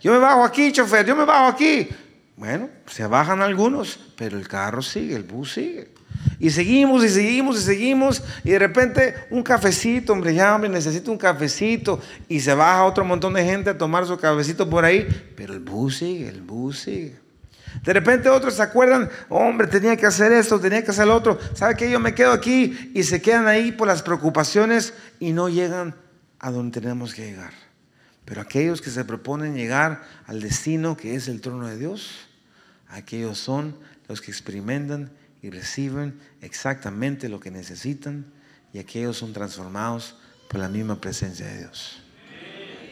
Yo me bajo aquí, chofer, yo me bajo aquí. Bueno, se bajan algunos, pero el carro sigue, el bus sigue. Y seguimos y seguimos y seguimos. Y de repente un cafecito, hombre, ya hombre, necesito un cafecito. Y se baja otro montón de gente a tomar su cafecito por ahí. Pero el bus sigue, el bus sigue. De repente otros se acuerdan, hombre, tenía que hacer esto, tenía que hacer lo otro. ¿Sabe qué? Yo me quedo aquí y se quedan ahí por las preocupaciones y no llegan a donde tenemos que llegar. Pero aquellos que se proponen llegar al destino que es el trono de Dios, aquellos son los que experimentan y reciben exactamente lo que necesitan y aquellos son transformados por la misma presencia de Dios.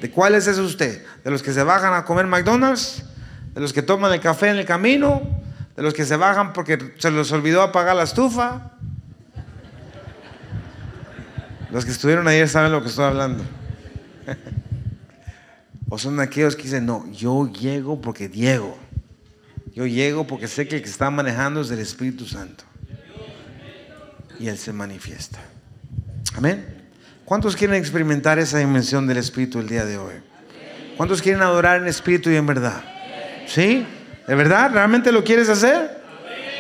¿De cuáles es usted? ¿De los que se bajan a comer McDonald's? ¿De los que toman el café en el camino? ¿De los que se bajan porque se les olvidó apagar la estufa? Los que estuvieron ayer saben lo que estoy hablando. o son aquellos que dicen, no, yo llego porque Diego. Yo llego porque sé que el que está manejando es el Espíritu Santo. Y Él se manifiesta. Amén. ¿Cuántos quieren experimentar esa dimensión del Espíritu el día de hoy? ¿Cuántos quieren adorar en espíritu y en verdad? ¿Sí? ¿De verdad? ¿Realmente lo quieres hacer?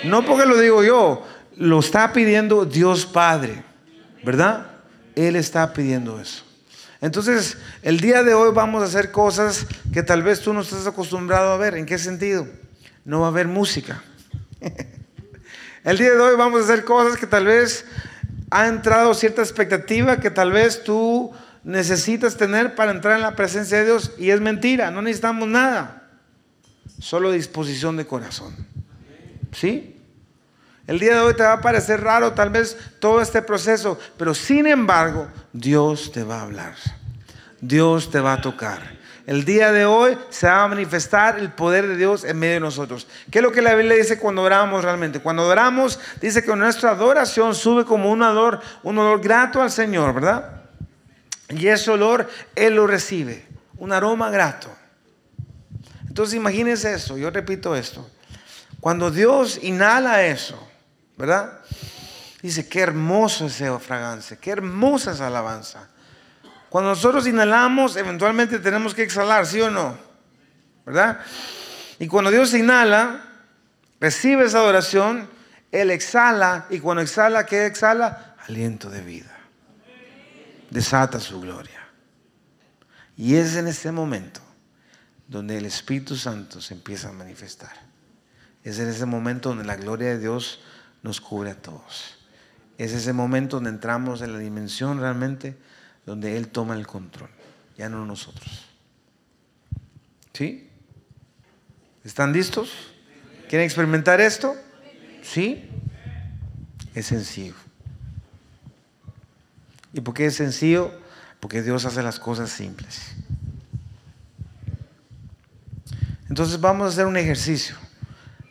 No porque lo digo yo, lo está pidiendo Dios Padre, ¿verdad? Él está pidiendo eso. Entonces, el día de hoy vamos a hacer cosas que tal vez tú no estás acostumbrado a ver. ¿En qué sentido? no va a haber música. El día de hoy vamos a hacer cosas que tal vez ha entrado cierta expectativa que tal vez tú necesitas tener para entrar en la presencia de Dios y es mentira, no necesitamos nada, solo disposición de corazón. ¿Sí? El día de hoy te va a parecer raro tal vez todo este proceso, pero sin embargo Dios te va a hablar, Dios te va a tocar. El día de hoy se va a manifestar el poder de Dios en medio de nosotros. ¿Qué es lo que la Biblia dice cuando oramos realmente? Cuando oramos, dice que nuestra adoración sube como un olor, un olor grato al Señor, ¿verdad? Y ese olor Él lo recibe, un aroma grato. Entonces imagínense eso, yo repito esto. Cuando Dios inhala eso, ¿verdad? Dice, qué hermoso ese fragancia, qué hermosa esa alabanza. Cuando nosotros inhalamos, eventualmente tenemos que exhalar, ¿sí o no? ¿Verdad? Y cuando Dios inhala, recibe esa adoración, Él exhala, y cuando exhala, ¿qué exhala? Aliento de vida. Desata su gloria. Y es en este momento donde el Espíritu Santo se empieza a manifestar. Es en ese momento donde la gloria de Dios nos cubre a todos. Es ese momento donde entramos en la dimensión realmente donde Él toma el control, ya no nosotros. ¿Sí? ¿Están listos? ¿Quieren experimentar esto? ¿Sí? Es sencillo. ¿Y por qué es sencillo? Porque Dios hace las cosas simples. Entonces vamos a hacer un ejercicio.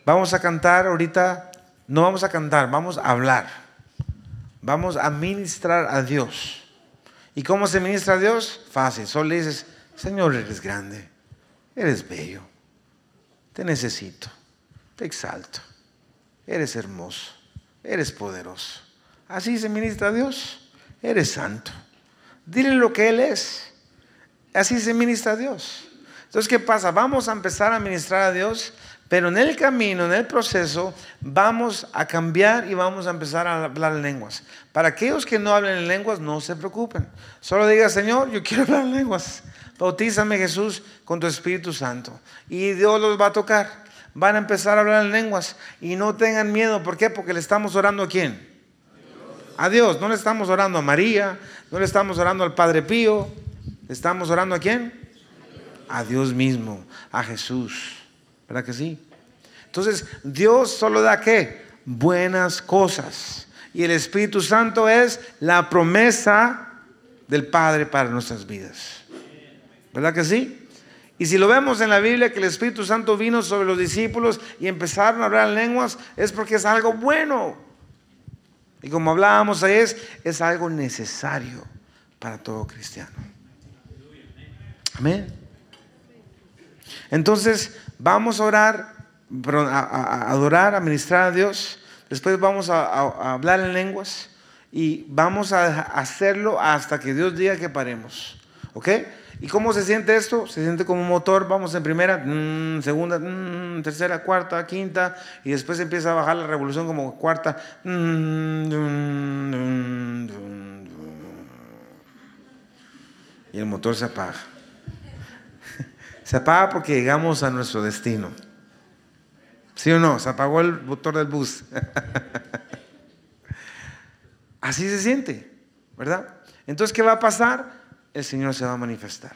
Vamos a cantar ahorita, no vamos a cantar, vamos a hablar. Vamos a ministrar a Dios. ¿Y cómo se ministra a Dios? Fácil. Solo le dices, Señor, eres grande, eres bello, te necesito, te exalto, eres hermoso, eres poderoso. Así se ministra a Dios, eres santo. Dile lo que Él es. Así se ministra a Dios. Entonces, ¿qué pasa? Vamos a empezar a ministrar a Dios pero en el camino, en el proceso, vamos a cambiar y vamos a empezar a hablar en lenguas. Para aquellos que no hablen en lenguas, no se preocupen. Solo diga, Señor, yo quiero hablar en lenguas. Bautízame Jesús con tu Espíritu Santo. Y Dios los va a tocar. Van a empezar a hablar en lenguas. Y no tengan miedo. ¿Por qué? Porque le estamos orando a quién? A Dios. No le estamos orando a María. No le estamos orando al Padre Pío. Le estamos orando a quién? A Dios mismo. A Jesús. ¿Verdad que sí? Entonces, Dios solo da qué? Buenas cosas. Y el Espíritu Santo es la promesa del Padre para nuestras vidas. ¿Verdad que sí? Y si lo vemos en la Biblia que el Espíritu Santo vino sobre los discípulos y empezaron a hablar lenguas, es porque es algo bueno. Y como hablábamos ayer, es, es algo necesario para todo cristiano. Amén. Entonces, vamos a orar, a, adorar, a ministrar a Dios. después vamos a, hablar en lenguas y vamos a hacerlo hasta que Dios diga que paremos. ¿Ok? ¿Y cómo se siente esto? Se siente como un motor, vamos en primera, mm, segunda, mm, tercera, cuarta, quinta, y después empieza a bajar la revolución como cuarta. Mm, y el motor se apaga. Se apaga porque llegamos a nuestro destino. ¿Sí o no? Se apagó el motor del bus. Así se siente, ¿verdad? Entonces, ¿qué va a pasar? El Señor se va a manifestar.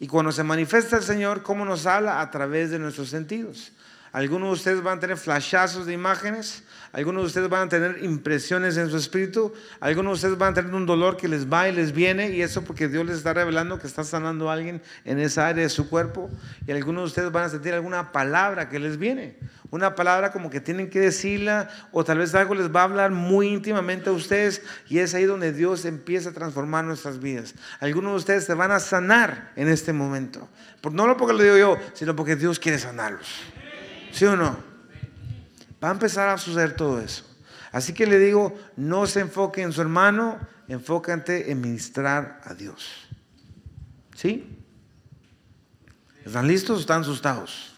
Y cuando se manifiesta el Señor, ¿cómo nos habla? A través de nuestros sentidos. Algunos de ustedes van a tener flashazos de imágenes, algunos de ustedes van a tener impresiones en su espíritu, algunos de ustedes van a tener un dolor que les va y les viene, y eso porque Dios les está revelando que está sanando a alguien en esa área de su cuerpo, y algunos de ustedes van a sentir alguna palabra que les viene, una palabra como que tienen que decirla, o tal vez algo les va a hablar muy íntimamente a ustedes, y es ahí donde Dios empieza a transformar nuestras vidas. Algunos de ustedes se van a sanar en este momento, no porque lo digo yo, sino porque Dios quiere sanarlos. ¿Sí o no? Va a empezar a suceder todo eso. Así que le digo, no se enfoque en su hermano, enfócate en ministrar a Dios. ¿Sí? ¿Están listos o están asustados?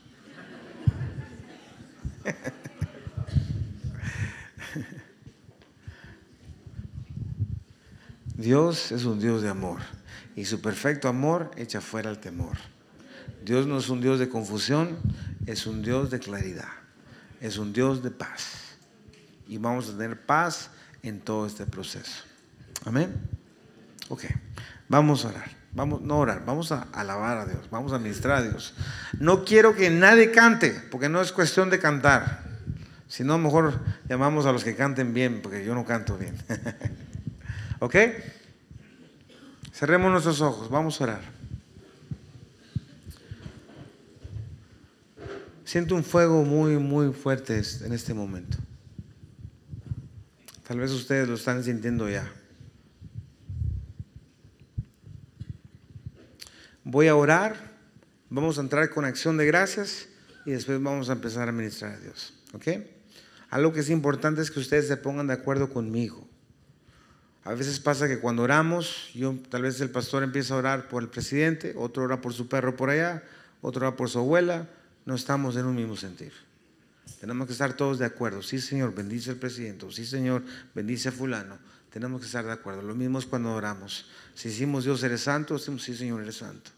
Dios es un Dios de amor y su perfecto amor echa fuera el temor. Dios no es un Dios de confusión, es un Dios de claridad, es un Dios de paz. Y vamos a tener paz en todo este proceso. Amén. Ok, vamos a orar. Vamos, no orar, vamos a alabar a Dios, vamos a ministrar a Dios. No quiero que nadie cante, porque no es cuestión de cantar. Si no, mejor llamamos a los que canten bien, porque yo no canto bien. ¿Ok? Cerremos nuestros ojos, vamos a orar. Siento un fuego muy, muy fuerte en este momento. Tal vez ustedes lo están sintiendo ya. Voy a orar, vamos a entrar con acción de gracias y después vamos a empezar a ministrar a Dios. ¿Ok? Algo que es importante es que ustedes se pongan de acuerdo conmigo. A veces pasa que cuando oramos, yo, tal vez el pastor empieza a orar por el presidente, otro ora por su perro por allá, otro ora por su abuela, no estamos en un mismo sentir. Tenemos que estar todos de acuerdo. Sí, Señor, bendice al presidente. Sí, Señor, bendice a fulano. Tenemos que estar de acuerdo. Lo mismo es cuando oramos. Si decimos Dios eres santo, decimos sí, Señor, eres santo.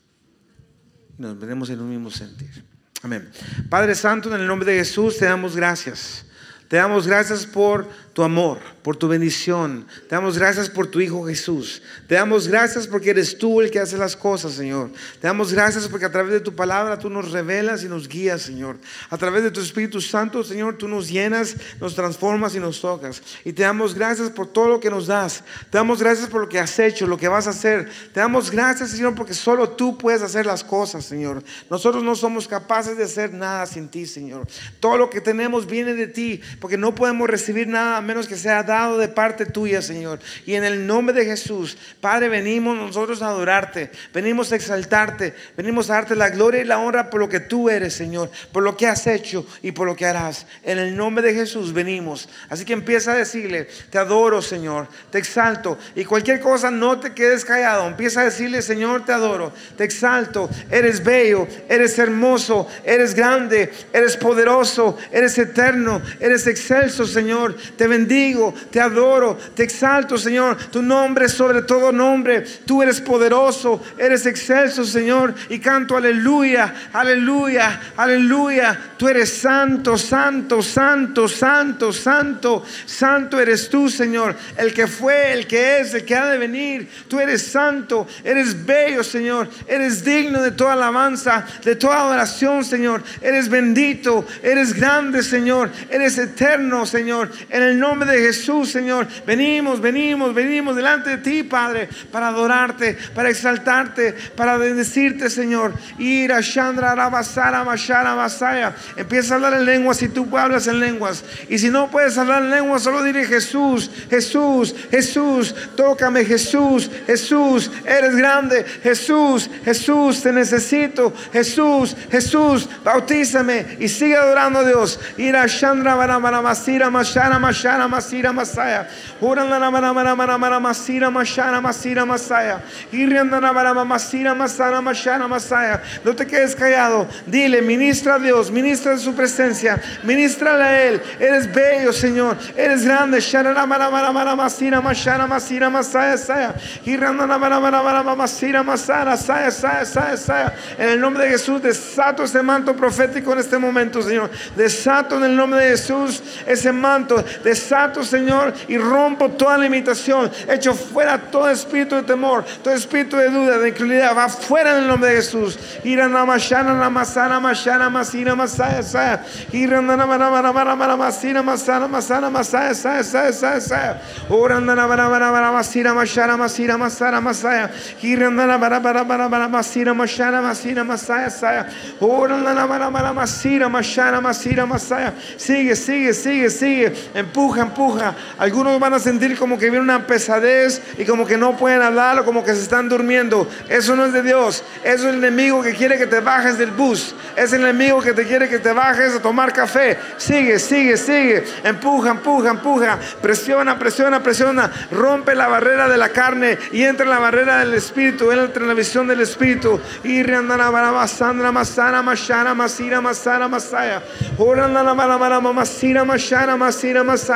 Nos veremos en un mismo sentir. Amén. Padre Santo, en el nombre de Jesús, te damos gracias. Te damos gracias por tu amor, por tu bendición. Te damos gracias por tu Hijo Jesús. Te damos gracias porque eres tú el que hace las cosas, Señor. Te damos gracias porque a través de tu palabra tú nos revelas y nos guías, Señor. A través de tu Espíritu Santo, Señor, tú nos llenas, nos transformas y nos tocas. Y te damos gracias por todo lo que nos das. Te damos gracias por lo que has hecho, lo que vas a hacer. Te damos gracias, Señor, porque solo tú puedes hacer las cosas, Señor. Nosotros no somos capaces de hacer nada sin ti, Señor. Todo lo que tenemos viene de ti, porque no podemos recibir nada menos que sea dado de parte tuya, Señor. Y en el nombre de Jesús, Padre, venimos nosotros a adorarte, venimos a exaltarte, venimos a darte la gloria y la honra por lo que tú eres, Señor, por lo que has hecho y por lo que harás. En el nombre de Jesús venimos. Así que empieza a decirle, te adoro, Señor, te exalto. Y cualquier cosa no te quedes callado. Empieza a decirle, Señor, te adoro, te exalto. Eres bello, eres hermoso, eres grande, eres poderoso, eres eterno, eres excelso, Señor. Te bendigo, te adoro, te exalto, Señor. Tu nombre sobre todo nombre. Tú eres poderoso, eres excelso, Señor. Y canto aleluya, aleluya, aleluya. Tú eres santo, santo, santo, santo, santo. Santo eres tú, Señor. El que fue, el que es, el que ha de venir. Tú eres santo, eres bello, Señor. Eres digno de toda alabanza, de toda adoración, Señor. Eres bendito, eres grande, Señor. Eres eterno, Señor. En el de Jesús, Señor. Venimos, venimos, venimos delante de ti, Padre, para adorarte, para exaltarte, para bendecirte, Señor. Ira, Shandra, Rabasara, Mashara, Masaya. Empieza a hablar en lenguas si tú hablas en lenguas. Y si no puedes hablar en lenguas, solo diré Jesús, Jesús, Jesús. Tócame, Jesús, Jesús. Eres grande, Jesús, Jesús. Te necesito, Jesús, Jesús. Bautízame y sigue adorando a Dios. Ira, Shandra, bara masira mashana masira masaya. Urandana bara masira mashana masira masaya. Bara masira masana mashana masaya. No te quedes callado. Dile, ministra a Dios, ministra de su presencia, ministra a Él. Eres bello, Señor. Eres grande. Masira masaya saya. En el nombre de Jesús desato ese manto profético en este momento, Señor. Desato en el nombre de Jesús ese manto desato, Señor, y rompo toda limitación. Echo fuera todo espíritu de temor, todo espíritu de duda, de incredulidad. Va fuera en el nombre de Jesús. Sigue, sigue, sigue, sigue. Empuja empuja. Algunos van a sentir como que viene una pesadez y como que no pueden hablar o como que se están durmiendo. Eso no es de Dios. Eso es el enemigo que quiere que te bajes del bus. Es el enemigo que te quiere que te bajes a tomar café. Sigue, sigue, sigue. Empuja, empuja, empuja. Presiona, presiona, presiona. Rompe la barrera de la carne y entra en la barrera del espíritu. Entra en la visión del espíritu. Y riandana sandra masana mashana masira masana masaya. Masira mashana masira masaya.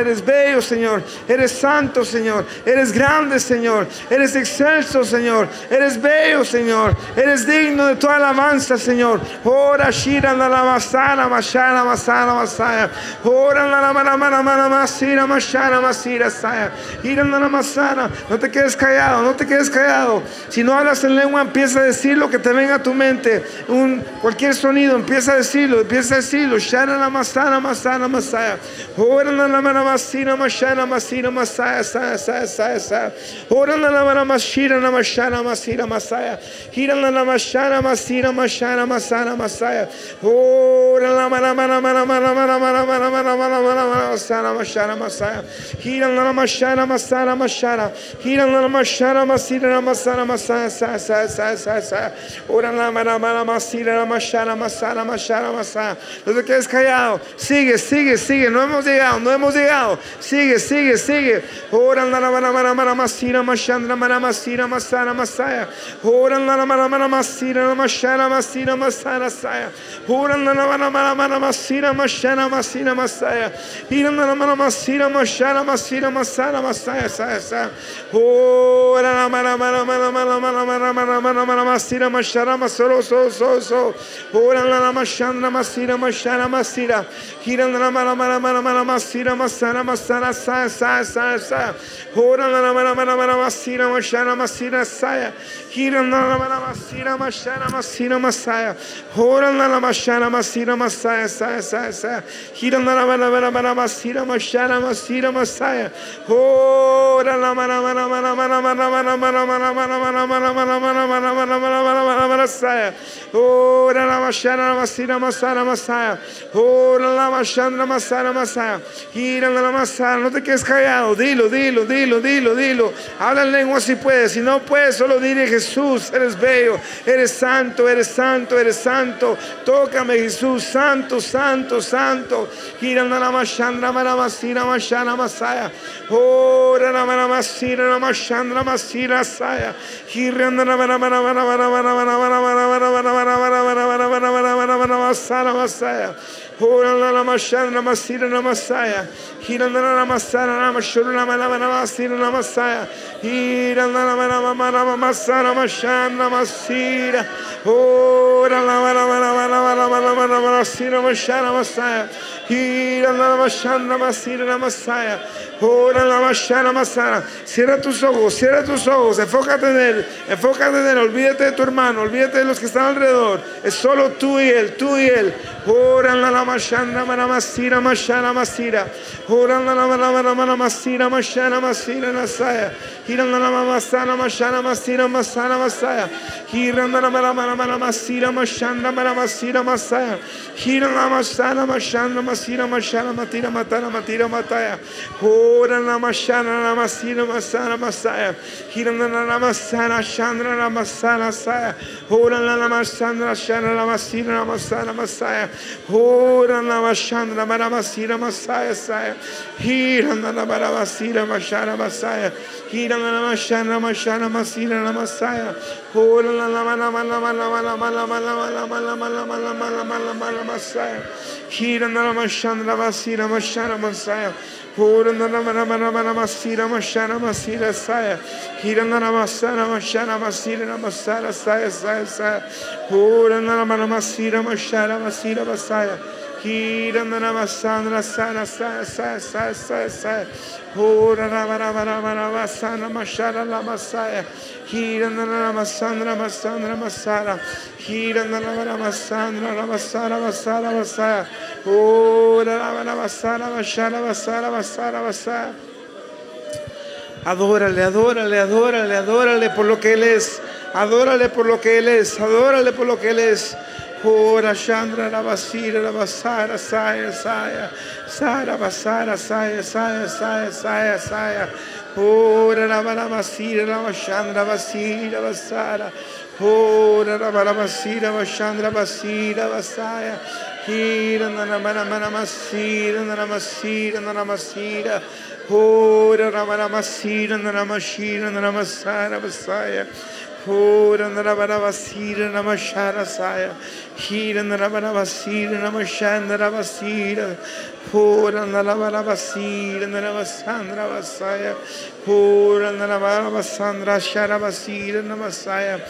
Eres bello, Señor. Eres santo, Señor. Eres grande, Señor. Eres excelso, Señor. Eres bello, Señor. Eres digno de toda alabanza, Señor. Ora shira la la masana mashana masana masaya. Ora la la mana mana mana masira mashana masira saya. Ira la la masana. No te quedes callado, no te quedes callado. Si no hablas en lengua, empieza a decir lo que te venga a tu mente. Un, cualquier sonido, empieza a decirlo, empieza a decirlo. Shana la masana masaya. Ora la la mana masira mashana masira masaya saya saya saya saya. Ora la la mana mashira na mashana masira masaya. Ira la la mashana masira mashana masana masaya. Ora la mana mana mana mana mana mana mana mana mana mana mana masana mashana masaya. Ira la la mashana masana mashana. Ira la la mashana masira na masana masaya saya saya saya saya saya. Ora la mana mana masira na mashana masana mashana masaya. No te quedes callado. Sigue, sigue, sigue. No hemos llegado, no hemos llegado. Sigue, sigue, sigue. Ora la mana mana mana masira mashana mana masira masana masaya. Ora la mana mana masira mashana masira masana saya. Ora la mana mana mana masira mashana masira masaya. Ira la mana masira mashana masira masana masaya saya saya. Ora la mana mana mana mana mana mana mana mana masira mashana masoro so so so. Ora Oh, Masara Masira Masara Masaya. Oh, la Mashandra Masara Masaya. Gira la Masara. No te quedes callado. Dilo, dilo, dilo, dilo, dilo. Habla en lengua si puedes. Si no puedes, solo dile Jesús, eres bello, eres santo, eres santo, eres santo. Tócame Jesús, santo, santo, santo. Gira la Mashandra Masira Masara Masaya. Oh, la Masira Mashandra Masira Masaya. Gira la Masira Masara Masaya. Oh, la. Cierra tus ojos, cierra tus ojos, enfócate en él, enfócate en él, olvídate de tu hermano, olvídate de los que están alrededor. Es solo tú y él, tú y él. Ora la la. Hirana manamasira Hirama Shandama Rama Sirama Saya Hirama Sanama Shandama Sirama Sharama Tirama Tarama Tirama Taya Hora Nama Shana Rama Sirama Sarama Saya Hirana Rama Sana Chandra Rama Sana Saya Hora Nama Sandra Shana Rama Sirama Sarama Saya Hora Nama Chandra Rama Sirama Saya Saya Hirana Rama Sirama Sharama Saya masaya. Hirana mashana mashana masira namasaya. Ora la la mana mana mana mana mana mana mana mana mana mana mana mana mana masaya. Hirana mashandra masira mashana masaya. Ora na na na na na na masira mashana masira saya. Hirana na masana mashana masira na masara saya saya saya. Ora na na na masira mashana masira masaya. Kiranavasanra Sana Sana Sana Sana Sana Sana Vasara adórale por lo que Él es. Adórale por lo que Él es. Adórale por lo que Él es. Ora Chandra Rabasira Rabasara saia saia. Sara Basara saia saia saia saia saia. Ora Rabarabasira Rabashandra Basira Basara Ora Rabarabasira Rabashandra Basira Basaya Hira Nanamanamasira Nanamasira Nanamasira Ora Rabarabasira Nanamashira Nanamasara Basaya Horanravasir Namasharasaya Hiranravasir Namashandravasir Horanravasir Navasandravasaya Horanravasandra Sharavasir Namasaya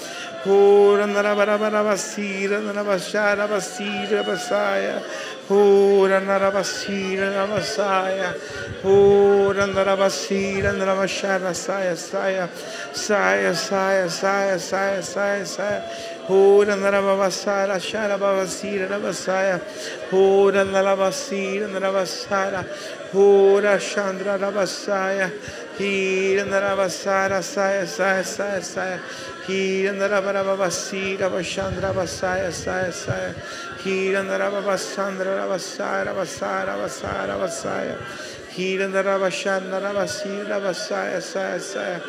Ora Narabasira Narabashara Basira Basaya. Ora Narabasira Namasaya. Ora Narabasira Narabashara Saya Saya. Saya Saya Saya Saya Saya Saya. Ora Narabasara Shara Babasira Nabasaya. Ora Narabasira Narabasara. Ora Chandra Nabasaya. Hirandaravasara Saya Saya Saya Saya Hirandaravasira Vashandra Vasaya Saya Saya Hirandaravasandra Vasara Vasara Vasara Vasaya Hirandaravashandra Vasira Vasaya Saya Saya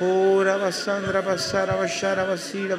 Ora Vasandra Vasara Vasara Vasira